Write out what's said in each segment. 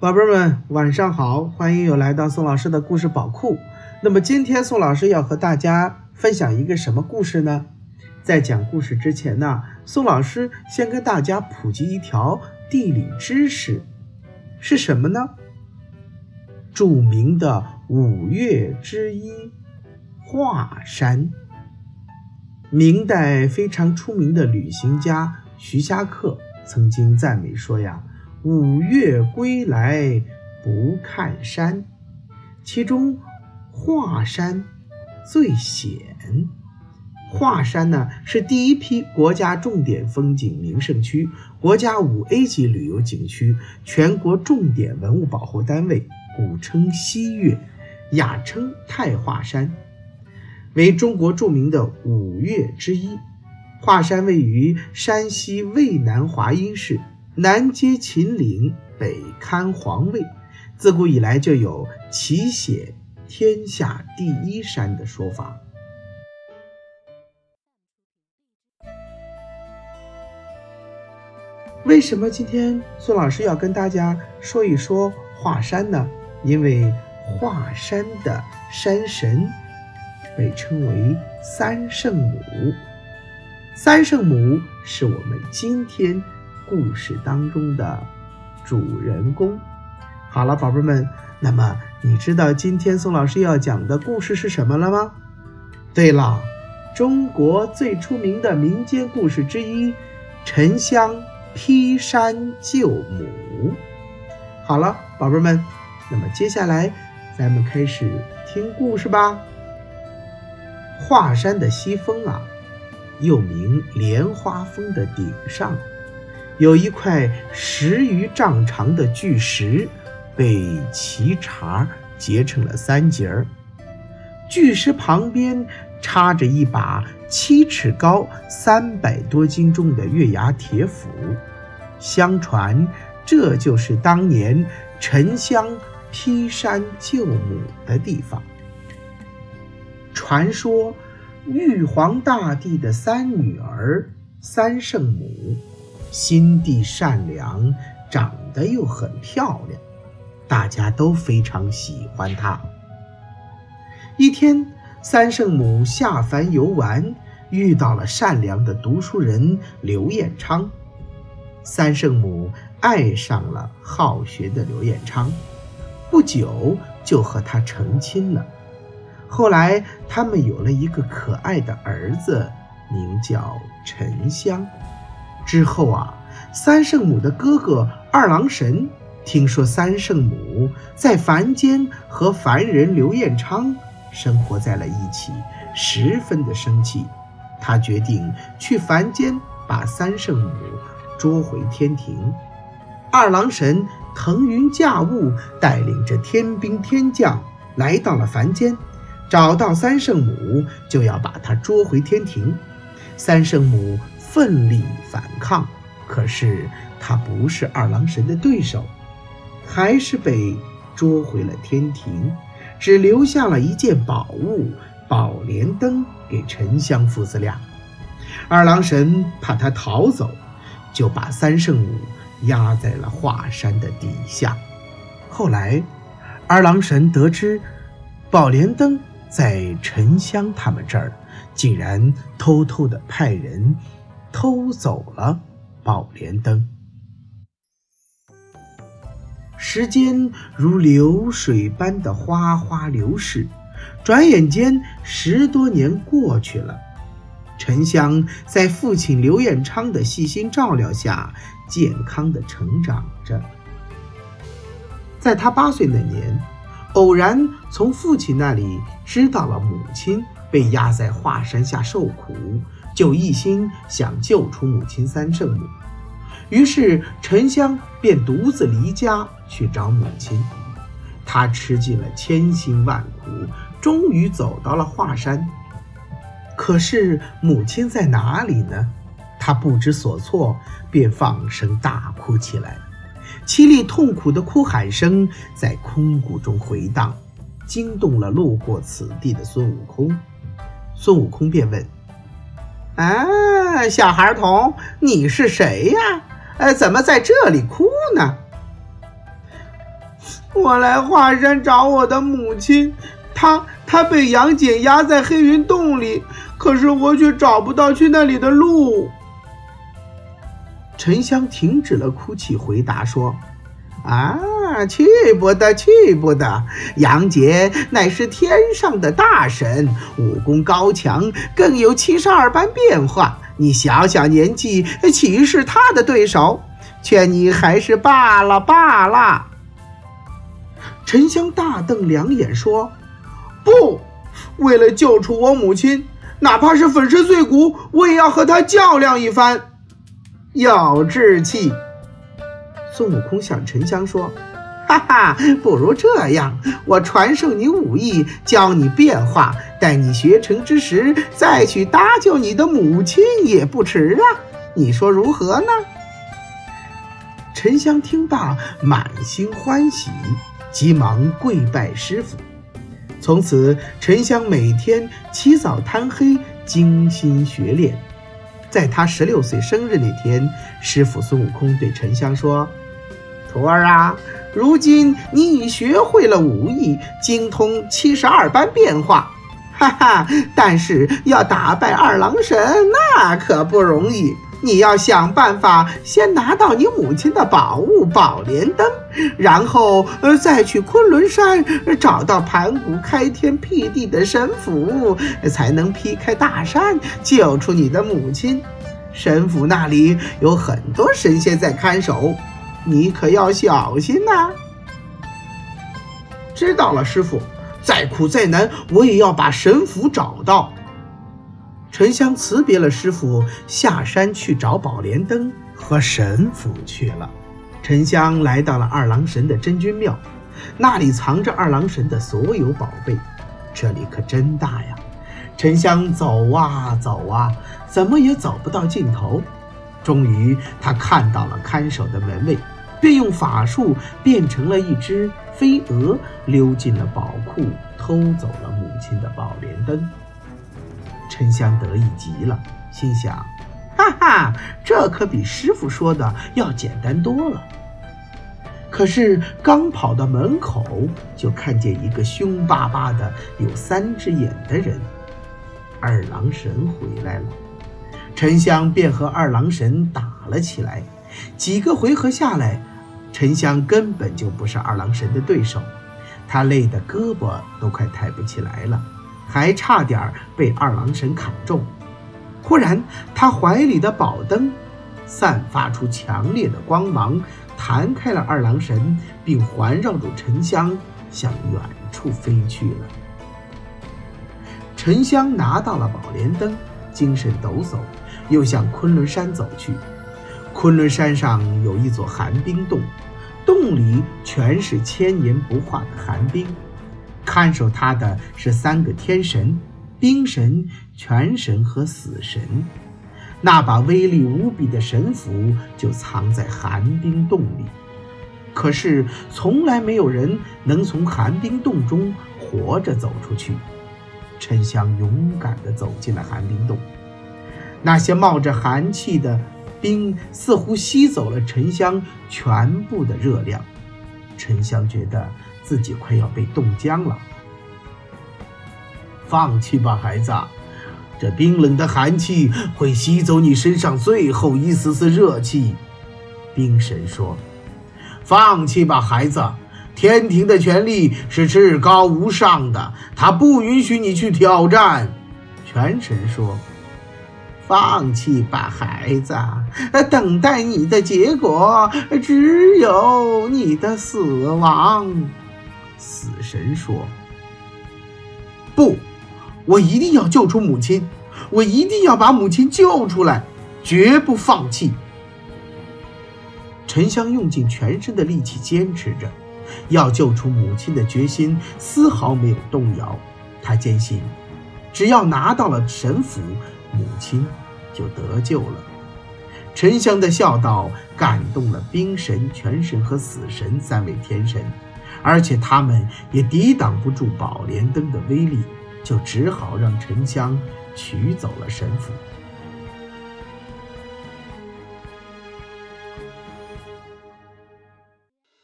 宝贝们，晚上好！欢迎又来到宋老师的故事宝库。那么今天宋老师要和大家分享一个什么故事呢？在讲故事之前呢，宋老师先跟大家普及一条地理知识，是什么呢？著名的五岳之一华山。明代非常出名的旅行家徐霞客曾经赞美说呀。五岳归来不看山，其中华山最险。华山呢是第一批国家重点风景名胜区、国家五 A 级旅游景区、全国重点文物保护单位，古称西岳，雅称太华山，为中国著名的五岳之一。华山位于山西渭南华阴市。南接秦岭，北堪黄渭，自古以来就有“其显天下第一山”的说法。为什么今天苏老师要跟大家说一说华山呢？因为华山的山神被称为三圣母，三圣母是我们今天。故事当中的主人公，好了，宝贝们，那么你知道今天宋老师要讲的故事是什么了吗？对了，中国最出名的民间故事之一——沉香劈山救母。好了，宝贝们，那么接下来咱们开始听故事吧。华山的西峰啊，又名莲花峰的顶上。有一块十余丈长的巨石，被齐茬截成了三截儿。巨石旁边插着一把七尺高、三百多斤重的月牙铁斧，相传这就是当年沉香劈山救母的地方。传说，玉皇大帝的三女儿三圣母。心地善良，长得又很漂亮，大家都非常喜欢她。一天，三圣母下凡游玩，遇到了善良的读书人刘彦昌。三圣母爱上了好学的刘彦昌，不久就和他成亲了。后来，他们有了一个可爱的儿子，名叫沉香。之后啊，三圣母的哥哥二郎神听说三圣母在凡间和凡人刘彦昌生活在了一起，十分的生气。他决定去凡间把三圣母捉回天庭。二郎神腾云驾雾，带领着天兵天将来到了凡间，找到三圣母，就要把她捉回天庭。三圣母。奋力反抗，可是他不是二郎神的对手，还是被捉回了天庭，只留下了一件宝物宝莲灯给沉香父子俩。二郎神怕他逃走，就把三圣母压在了华山的底下。后来，二郎神得知宝莲灯在沉香他们这儿，竟然偷偷的派人。偷走了宝莲灯。时间如流水般的哗哗流逝，转眼间十多年过去了。沉香在父亲刘彦昌的细心照料下，健康的成长着。在他八岁那年，偶然从父亲那里知道了母亲被压在华山下受苦。就一心想救出母亲三圣母，于是沉香便独自离家去找母亲。他吃尽了千辛万苦，终于走到了华山。可是母亲在哪里呢？他不知所措，便放声大哭起来。凄厉痛苦的哭喊声在空谷中回荡，惊动了路过此地的孙悟空。孙悟空便问。啊，小孩童，你是谁呀？呃，怎么在这里哭呢？我来华山找我的母亲，她她被杨戬压在黑云洞里，可是我却找不到去那里的路。”沉香停止了哭泣，回答说：“啊，啊去不得，去不得！杨戬乃是天上的大神，武功高强，更有七十二般变化。你小小年纪，岂是他的对手？劝你还是罢了罢了。”沉香大瞪两眼说：“不，为了救出我母亲，哪怕是粉身碎骨，我也要和他较量一番。”有志气。孙悟空向沉香说：“哈哈，不如这样，我传授你武艺，教你变化，待你学成之时，再去搭救你的母亲也不迟啊！你说如何呢？”沉香听罢，满心欢喜，急忙跪拜师傅。从此，沉香每天起早贪黑，精心学练。在他十六岁生日那天，师傅孙悟空对沉香说：“徒儿啊，如今你已学会了武艺，精通七十二般变化，哈哈！但是要打败二郎神，那可不容易。”你要想办法先拿到你母亲的宝物宝莲灯，然后呃再去昆仑山找到盘古开天辟地的神斧，才能劈开大山救出你的母亲。神府那里有很多神仙在看守，你可要小心呐！知道了，师傅，再苦再难，我也要把神符找到。沉香辞别了师傅，下山去找宝莲灯和神符去了。沉香来到了二郎神的真君庙，那里藏着二郎神的所有宝贝。这里可真大呀！沉香走啊走啊，怎么也走不到尽头。终于，他看到了看守的门卫，便用法术变成了一只飞蛾，溜进了宝库，偷走了母亲的宝莲灯。沉香得意极了，心想：“哈哈，这可比师傅说的要简单多了。”可是刚跑到门口，就看见一个凶巴巴的、有三只眼的人——二郎神回来了。沉香便和二郎神打了起来。几个回合下来，沉香根本就不是二郎神的对手，他累得胳膊都快抬不起来了。还差点被二郎神砍中。忽然，他怀里的宝灯散发出强烈的光芒，弹开了二郎神，并环绕住沉香向远处飞去了。沉香拿到了宝莲灯，精神抖擞，又向昆仑山走去。昆仑山上有一座寒冰洞，洞里全是千年不化的寒冰。看守他的是三个天神：冰神、泉神和死神。那把威力无比的神斧就藏在寒冰洞里，可是从来没有人能从寒冰洞中活着走出去。沉香勇敢地走进了寒冰洞，那些冒着寒气的冰似乎吸走了沉香全部的热量。沉香觉得。自己快要被冻僵了，放弃吧，孩子，这冰冷的寒气会吸走你身上最后一丝丝热气。冰神说：“放弃吧，孩子，天庭的权力是至高无上的，他不允许你去挑战。”全神说。放弃吧，孩子，等待你的结果只有你的死亡。死神说：“不，我一定要救出母亲，我一定要把母亲救出来，绝不放弃。”沉香用尽全身的力气坚持着，要救出母亲的决心丝毫没有动摇。他坚信，只要拿到了神符，母亲就得救了。沉香的孝道感动了冰神、泉神和死神三位天神。而且他们也抵挡不住宝莲灯的威力，就只好让沉香取走了神斧。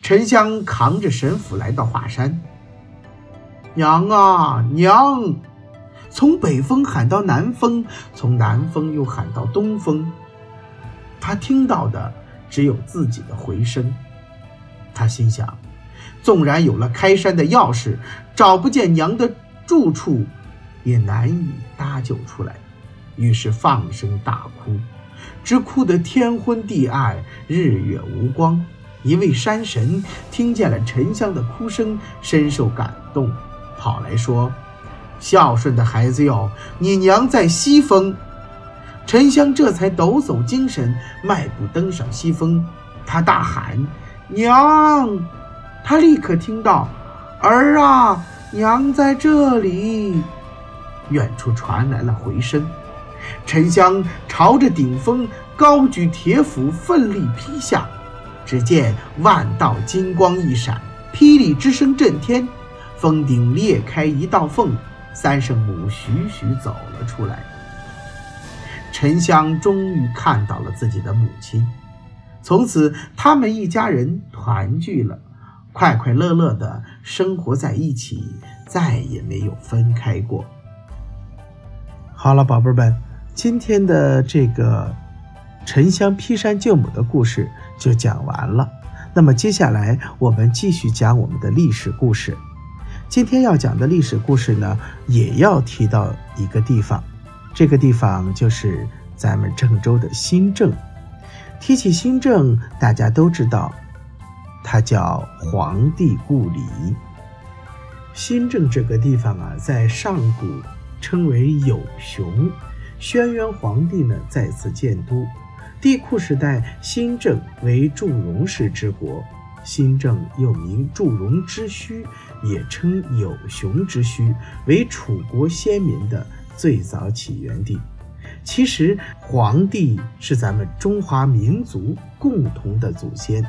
沉香扛着神斧来到华山。娘啊娘！从北风喊到南风，从南风又喊到东风，他听到的只有自己的回声。他心想，纵然有了开山的钥匙，找不见娘的住处，也难以搭救出来。于是放声大哭，直哭得天昏地暗，日月无光。一位山神听见了沉香的哭声，深受感动，跑来说。孝顺的孩子哟，你娘在西峰。沉香这才抖擞精神，迈步登上西峰。他大喊：“娘！”他立刻听到：“儿啊，娘在这里。”远处传来了回声。沉香朝着顶峰高举铁斧，奋力劈下。只见万道金光一闪，霹雳之声震天，峰顶裂开一道缝。三圣母徐徐走了出来，沉香终于看到了自己的母亲。从此，他们一家人团聚了，快快乐乐的生活在一起，再也没有分开过。好了，宝贝们，今天的这个沉香劈山救母的故事就讲完了。那么，接下来我们继续讲我们的历史故事。今天要讲的历史故事呢，也要提到一个地方，这个地方就是咱们郑州的新郑。提起新郑，大家都知道，它叫皇帝故里。新郑这个地方啊，在上古称为有熊，轩辕皇帝呢在此建都。帝喾时代，新郑为祝融氏之国。新郑又名祝融之墟，也称有熊之墟，为楚国先民的最早起源地。其实，皇帝是咱们中华民族共同的祖先。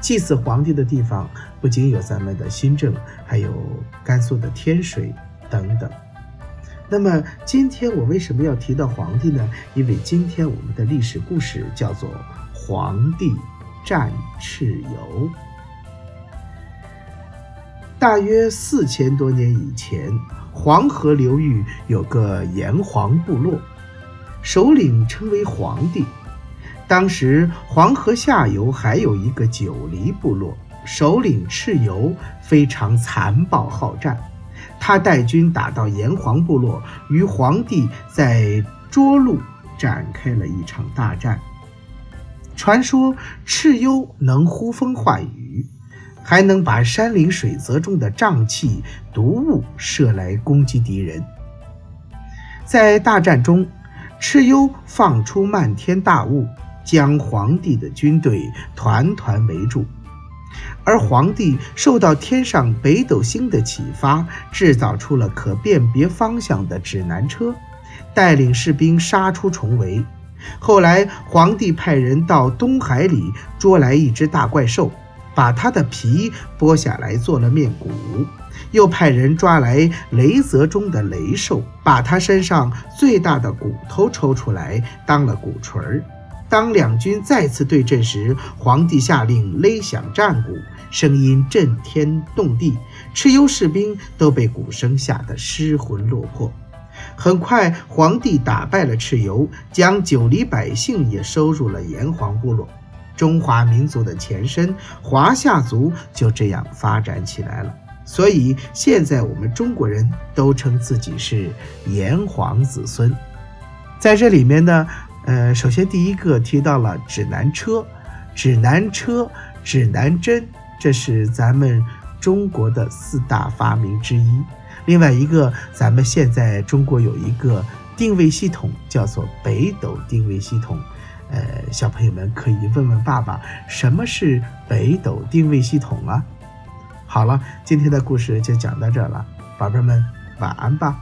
祭祀皇帝的地方不仅有咱们的新郑，还有甘肃的天水等等。那么，今天我为什么要提到皇帝呢？因为今天我们的历史故事叫做“皇帝战蚩尤”。大约四千多年以前，黄河流域有个炎黄部落，首领称为皇帝。当时黄河下游还有一个九黎部落，首领蚩尤非常残暴好战。他带军打到炎黄部落，与皇帝在涿鹿展开了一场大战。传说蚩尤能呼风唤雨。还能把山林水泽中的瘴气、毒物射来攻击敌人。在大战中，蚩尤放出漫天大雾，将皇帝的军队团团围住。而皇帝受到天上北斗星的启发，制造出了可辨别方向的指南车，带领士兵杀出重围。后来，皇帝派人到东海里捉来一只大怪兽。把他的皮剥下来做了面鼓，又派人抓来雷泽中的雷兽，把他身上最大的骨头抽出来当了鼓槌儿。当两军再次对阵时，皇帝下令擂响战鼓，声音震天动地，蚩尤士兵都被鼓声吓得失魂落魄。很快，皇帝打败了蚩尤，将九黎百姓也收入了炎黄部落。中华民族的前身华夏族就这样发展起来了，所以现在我们中国人都称自己是炎黄子孙。在这里面呢，呃，首先第一个提到了指南车、指南车、指南针，这是咱们中国的四大发明之一。另外一个，咱们现在中国有一个定位系统，叫做北斗定位系统。呃，小朋友们可以问问爸爸，什么是北斗定位系统啊？好了，今天的故事就讲到这了，宝贝们晚安吧。